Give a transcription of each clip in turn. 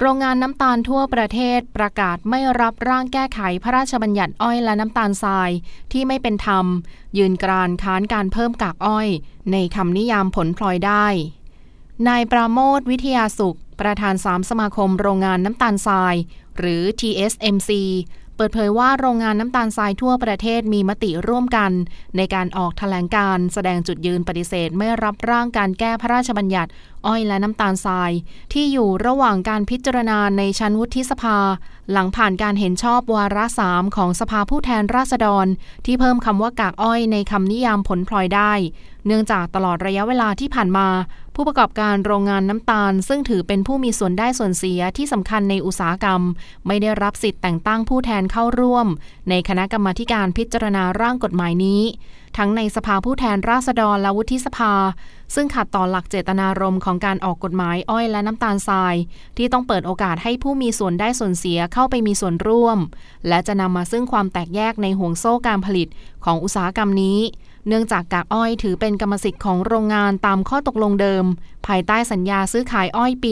โรงงานน้ำตาลทั่วประเทศประกาศไม่รับร่างแก้ไขพระราชบัญญัติอ้อยและน้ำตาลทรายที่ไม่เป็นธรรม ยืนกรานค้านการเพิ่มกากอ้อย ในคำนิยามผลพลอยได้ นายปราโมทวิทยาสุข ประธานสามสมาคมโรงงานน้ำตาลทราย หรือ TSMC เปิดเผยว่าโรงงานน้ำตาลทรายทั่วประเทศมีมติร่วมกัน ในการออกแถลงการแสดงจุดยืนปฏิเสธไม่รับร่างการแก้พระราชบัญญัติ อ้อยและน้ำตาลทราย ที่อยู่ระหว่างการพิจารณาในชั้นวุฒิสภา หลังผ่านการเห็นชอบวาระสามของสภาผู้แทนราษฎร ที่เพิ่มคำว่ากากอ้อยในคำนิยามผลพลอยได้ เนื่องจากตลอดระยะเวลาที่ผ่านมา ผู้ประกอบการโรงงานน้ำตาล ซึ่งถือเป็นผู้มีส่วนได้ส่วนเสียที่สำคัญในอุตสาหกรรม ไม่ได้รับสิทธิ์แต่งตั้งผู้แทนเข้าร่วม ในคณะกรรมาการพิจารณาร่างกฎหมายนี้ ทั้งในสภาผู้แทนราษฎรและวุฒิสภา ซึ่งขัดต่อหลักเจตนารมณ์ของการออกกฎหมายอ้อยและน้ำตาลทราย ที่ต้องเปิดโอกาสให้ผู้มีส่วนได้ส่วนเสียเข้าไปมีส่วนร่วม และจะนำมาซึ่งความแตกแยกในห่วงโซ่การผลิตของอุตสาหกรรมนี้ เนื่องจากกากอ้อยถือเป็นกรรมสิทธิ์ของโรงงานตามข้อตกลงเดิม ภายใต้สัญญาซื้อขายอ้อยปี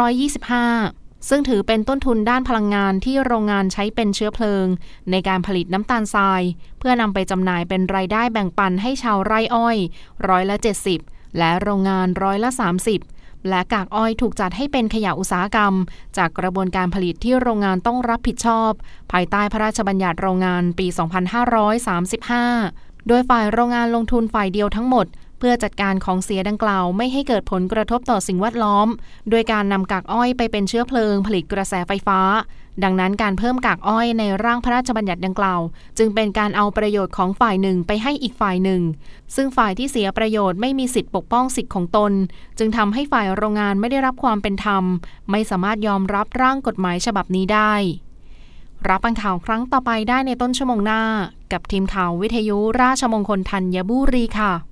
2525 ซึ่งถือเป็นต้นทุนด้านพลังงานที่โรงงานใช้เป็นเชื้อเพลิง ในการผลิตน้ำตาลทราย เพื่อนำไปจำหน่ายเป็นรายได้แบ่งปันให้ชาวไร่อ้อยร้อยละ 70 และโรงงานร้อยละ 30 และกากอ้อยถูกจัดให้เป็นขยะอุตสาหกรรม จากกระบวนการผลิตที่โรงงานต้องรับผิดชอบ ภายใต้พระราชบัญญัติโรงงานปี 2535 โดยฝ่ายโรงงานลงทุนฝ่ายเดียวทั้งหมด พื่อจัดการของเสียดังกล่าวไม่ให้เกิดผลกระทบต่อสิ่งแวดล้อม โดยการนำกากอ้อยไปเป็นเชื้อเพลิงผลิตกระแสไฟฟ้า ดังนั้นการเพิ่มกากอ้อยในร่างพระราชบัญญัติดังกล่าว จึงเป็นการเอาประโยชน์ของฝ่ายหนึ่งไปให้อีกฝ่ายหนึ่ง ซึ่งฝ่ายที่เสียประโยชน์ไม่มีสิทธิปกป้องสิทธิของตน จึงทำให้ฝ่ายโรงงานไม่ได้รับความเป็นธรรม ไม่สามารถยอมรับร่างกฎหมายฉบับนี้ได้ รับฟังข่าวครั้งต่อไปได้ในต้นชั่วโมงหน้า กับทีมข่าววิทยุราชมงคลธัญบุรีค่ะ